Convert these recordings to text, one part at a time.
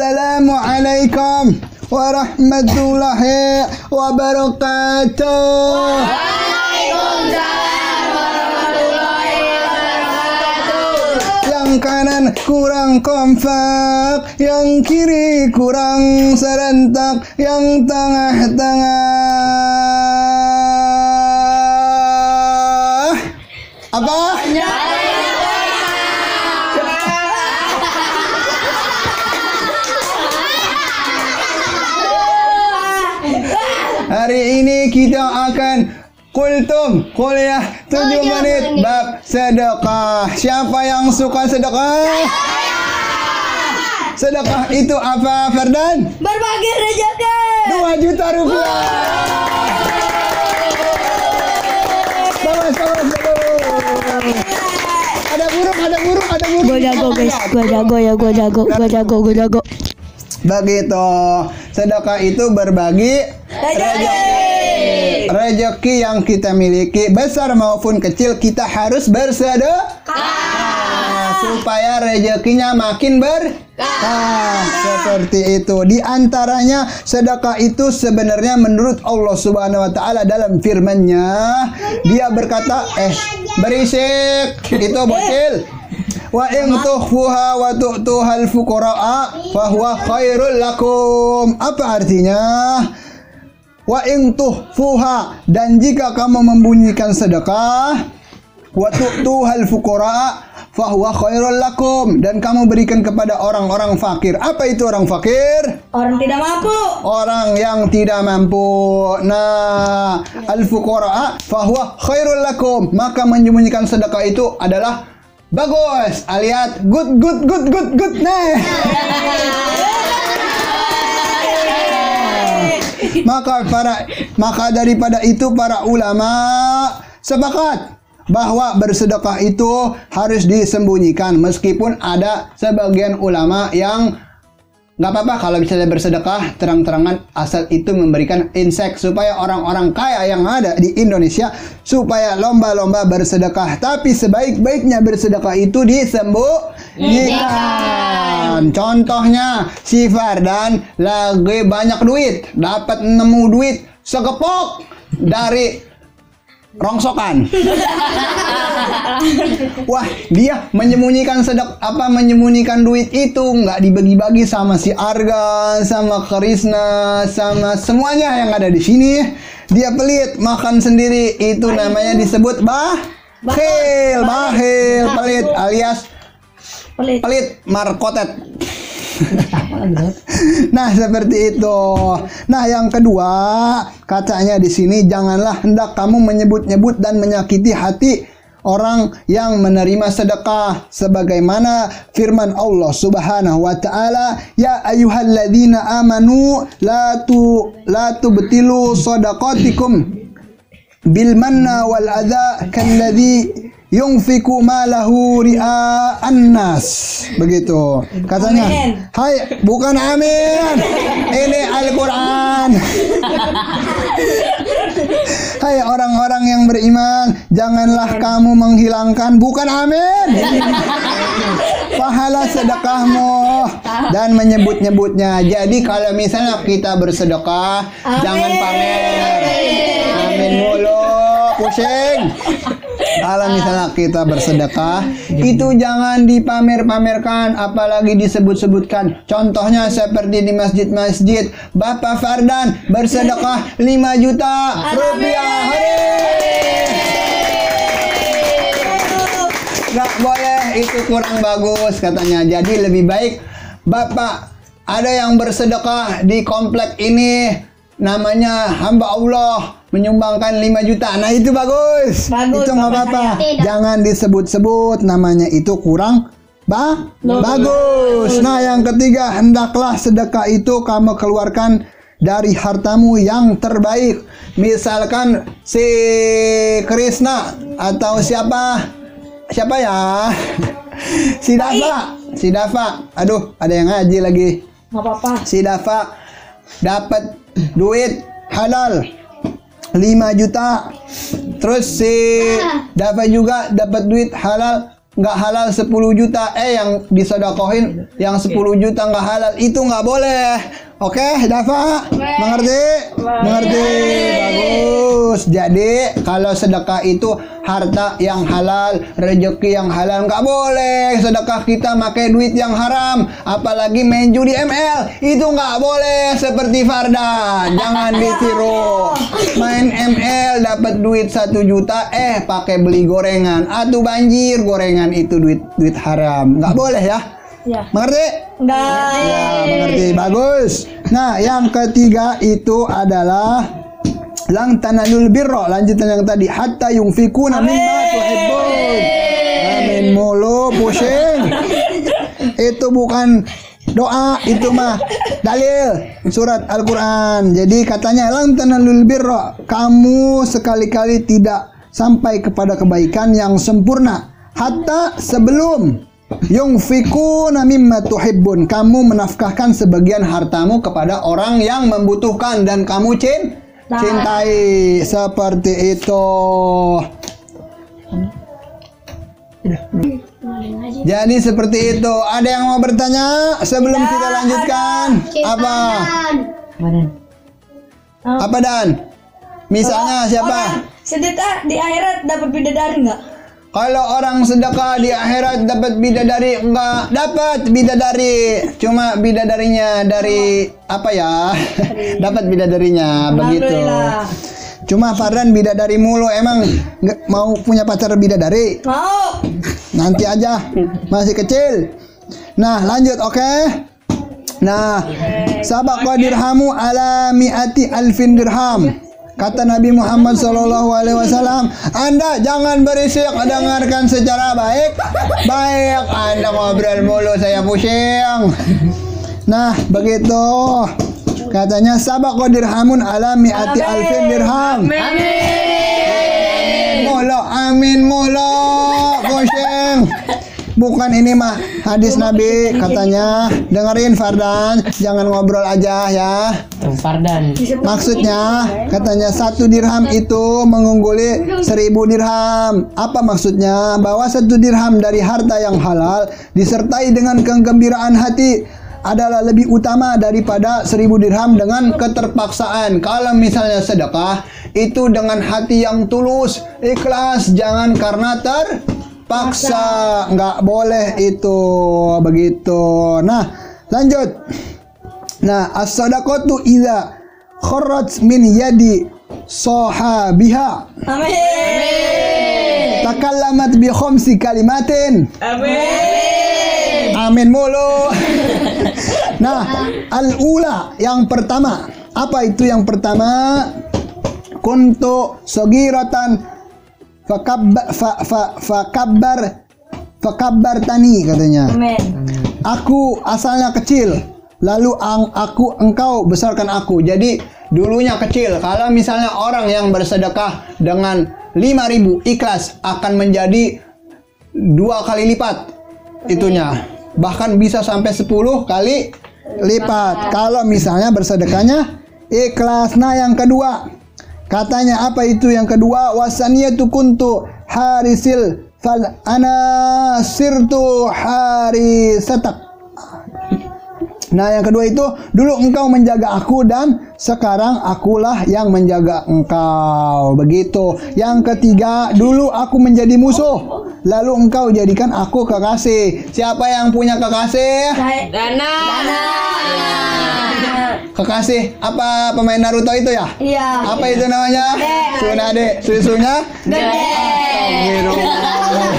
Assalamualaikum warahmatullahi wabarakatuh. Yang kanan kurang kompak, yang kiri kurang serentak, yang tengah-tengah. Apa? Hari ini kita akan kultum kuliah 7 menit bab sedekah. Siapa yang suka sedekah? Sedekah itu apa, Ferdan? Berbagi rezeki. 2 juta rupiah. Bagus. Ada burung, ada burung, ada burung. Gue jago guys, gue jago ya, gue jago, gue jago, gue jago. Begitu. Sedekah itu berbagi Rezeki. rezeki yang kita miliki besar maupun kecil kita harus bersedekah. Supaya rezekinya makin berkah seperti itu. Di antaranya sedekah itu sebenarnya menurut Allah Subhanahu wa taala dalam firman-Nya. Dia berkata eh berisik. Itu bocil. Wa in tukhfuha wa tu'tuhal fuqara'a fa huwa khairul lakum. Apa artinya? Wa in tukhfuha dan jika kamu membunyikan sedekah wa tu'tuhal fuqara'a fa huwa khairul lakum dan kamu berikan kepada orang-orang fakir. Apa itu orang fakir? Orang tidak mampu. orang yang tidak mampu. Nah, al-fuqara fahuwa khairul lakum. Maka menyembunyikan sedekah itu adalah bagus alias good good good good good. Nah. maka para maka daripada itu para ulama sepakat bahwa bersedekah itu harus disembunyikan meskipun ada sebagian ulama yang nggak apa-apa kalau misalnya bersedekah terang-terangan asal itu memberikan insek supaya orang-orang kaya yang ada di Indonesia supaya lomba-lomba bersedekah. Tapi sebaik-baiknya bersedekah itu disembunyikan. Contohnya si Fardan lagi banyak duit dapat nemu duit segepok dari rongsokan Wah, dia menyembunyikan sedek apa menyembunyikan duit itu nggak dibagi-bagi sama si Arga, sama Karisna, sama semuanya yang ada di sini. Dia pelit, makan sendiri. Itu namanya disebut bah Bahil, bahil, pelit alias Pelit. pelit markotet. nah, seperti itu. Nah, yang kedua, katanya di sini janganlah hendak kamu menyebut-nyebut dan menyakiti hati orang yang menerima sedekah sebagaimana firman Allah Subhanahu wa taala ya ayyuhalladzina amanu la tu la tubtilu shadaqatikum bil manna wal adha kalladzi yunfiku malahu ri'a annas begitu katanya Amin. hai bukan amin ini Al-Qur'an Hai orang-orang yang beriman, janganlah kamu menghilangkan bukan amin. Pahala sedekahmu dan menyebut-nyebutnya. Jadi kalau misalnya kita bersedekah, Amin. jangan pamer. Amin mulu, pusing. Kalau misalnya kita bersedekah, itu jangan dipamer-pamerkan, apalagi disebut-sebutkan. Contohnya seperti di masjid-masjid, Bapak Fardan bersedekah 5 juta rupiah. Nggak boleh, itu kurang bagus katanya. Jadi lebih baik Bapak ada yang bersedekah di komplek ini namanya hamba Allah menyumbangkan 5 juta. Nah, itu bagus. Bagus, itu nggak Bapak apa-apa. Jangan disebut-sebut namanya itu kurang ba bagus. Nah, yang ketiga, hendaklah sedekah itu kamu keluarkan dari hartamu yang terbaik. Misalkan si Krishna atau siapa? Siapa ya? si Dava. Si Dava. Aduh, ada yang ngaji lagi. Nggak apa-apa. Si Dava dapat duit halal 5 juta. Terus si Dava juga dapat duit halal nggak halal 10 juta. Eh yang disodokohin yang 10 juta nggak halal. Itu nggak boleh oke Dava mengerti? Mengerti. Bagus. Jadi kalau sedekah itu harta yang halal rezeki yang halal nggak boleh. Sedekah kita pakai duit yang haram apalagi main judi ML itu nggak boleh. Seperti Farda. Jangan ditiru. Main ML dapat duit satu juta eh pakai beli gorengan. Aduh banjir. Gorengan itu duit duit haram. Nggak boleh ya Ya. mengerti? Enggak. ya mengerti. Bagus. Nah yang ketiga itu adalah lang tanalul birra. Lanjutan yang tadi. Hatta yunfikuna mimma tuhibbun. Amin. Mulu pusing. Itu bukan doa itu mah dalil. Surat Al-Qur'an. Jadi katanya lang tanalul birra kamu sekali-kali tidak sampai kepada kebaikan yang sempurna. Hatta sebelum yungfikuna mimma tuhibbun. Kamu menafkahkan sebagian hartamu kepada orang yang membutuhkan dan kamu cin cintai. Seperti itu. Jadi seperti itu. Ada yang mau bertanya sebelum kita lanjutkan? apa? apa dan? Misalnya siapa? Sedekah di akhirat dapat bidadari enggak? Kalau orang sedekah di akhirat dapat bidadari enggak dapat bidadari. Cuma bidadarinya dari apa ya? Dapat bidadarinya begitu. Cuma Fardan bidadari mulu. Emang nggak mau punya pacar bidadari? Mau. nanti aja. Masih kecil. Nah lanjut oke? Nah sabak dirhamu ala mi'ati alfin dirham Kata Nabi Muhammad Shallallahu Alaihi Wasallam, Anda jangan berisik, dengarkan secara baik, baik. Anda ngobrol mulu, saya pusing. Nah, begitu. Katanya sabak dirhamun ala mi'ati alfin dirham. Mulu, amin mulu. Bukan ini mah hadis Nabi katanya dengerin Fardan jangan ngobrol aja ya Fardan. Maksudnya katanya satu dirham itu mengungguli seribu dirham. Apa maksudnya? Bahwa satu dirham dari harta yang halal disertai dengan kegembiraan hati adalah lebih utama daripada seribu dirham dengan keterpaksaan. Kalau misalnya sedekah itu dengan hati yang tulus, ikhlas, jangan karena terpaksa. Nggak boleh itu begitu. Nah, lanjut. Nah, as-sadaqatu idza kharrat min yadi sahabiha Amin. takallamat bi khamsi kalimatin. Amin. Amin mulu. nah, al-ula yang pertama. Apa itu yang pertama? Kuntu sagiratan fakabbar fa, fa, fakabbar fakabbar tani katanya. Aku asalnya kecil, lalu ang aku engkau besarkan aku. Jadi dulunya kecil. Kalau misalnya orang yang bersedekah dengan 5000 ikhlas akan menjadi dua kali lipat itunya. Bahkan bisa sampai 10 kali lipat. Kalau misalnya bersedekahnya ikhlas. Nah, yang kedua, katanya apa itu yang kedua? Wasaniyatu kuntu harisil fal ana sirtu harisatak. Nah, yang kedua itu dulu engkau menjaga aku dan sekarang akulah yang menjaga engkau. Begitu. Yang ketiga, dulu aku menjadi musuh, lalu engkau jadikan aku kekasih. Siapa yang punya kekasih? Dana. Dana. Kekasih apa pemain Naruto itu ya? Iya. Apa itu namanya? Tsunade. Susunya? Gede. Astagfirullah.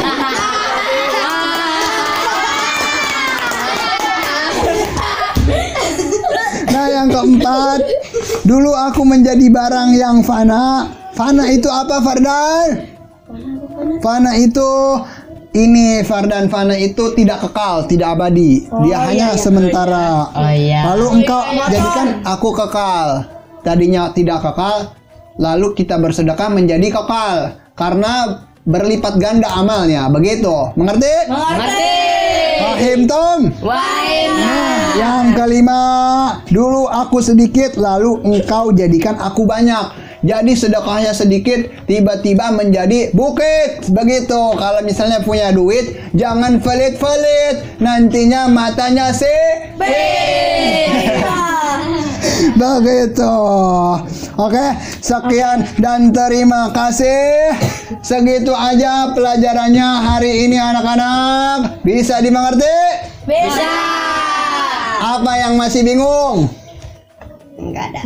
Nah yang keempat Dulu aku menjadi barang yang fana Fana itu apa Fardan? Fana itu Ini Fardan Fana itu tidak kekal Tidak abadi Dia hanya sementara Oh iya. Lalu engkau jadikan aku kekal Tadinya tidak kekal Lalu kita bersedekah menjadi kekal Karena berlipat ganda amalnya Begitu Mengerti? Mengerti. Pahim Tom? Nah, yang kelima, dulu aku sedikit, lalu engkau jadikan aku banyak. Jadi sedekahnya sedikit tiba-tiba menjadi bukit. Begitu. Kalau misalnya punya duit, jangan pelit-pelit. Nantinya matanya sipit. Begitu. Oke, sekian dan terima kasih. Segitu aja pelajarannya hari ini anak-anak. Bisa dimengerti? Bisa. Apa yang masih bingung? Enggak ada.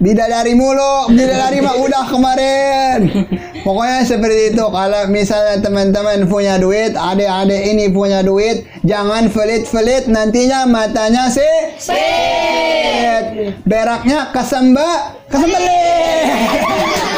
Bidadari mulu, bidadari mah udah kemarin. Pokoknya seperti itu. Kalau misalnya teman-teman punya duit, adik-adik ini punya duit, jangan pelit-pelit nantinya matanya sih. Sipit. Beraknya kesembek, kesembelih.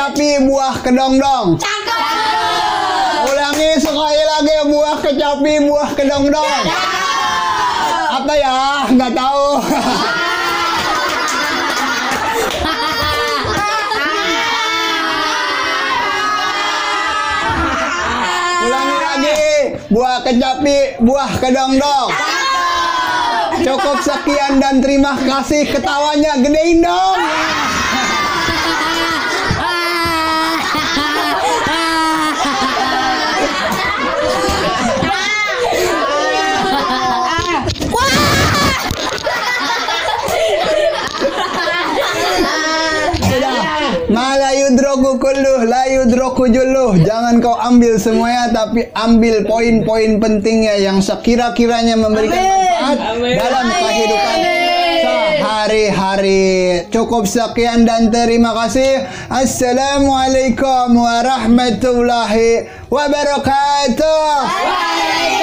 Kecapi, buah kedongdong. Ulangi sekali lagi buah kecapi, buah kedongdong. Apa ya? Nggak tahu. Ulangi lagi. Buah kecapi, buah kedongdong. Cukup sekian dan terima kasih ketawanya gedein dong. Kulluh, la yudroku julluh. Jangan kau ambil semuanya, tapi ambil poin-poin pentingnya yang sekira-kiranya memberikan manfaat dalam kehidupan sehari-hari. Cukup sekian dan terima kasih. Assalamualaikum warahmatullahi wabarakatuh. Waalaikumsalam.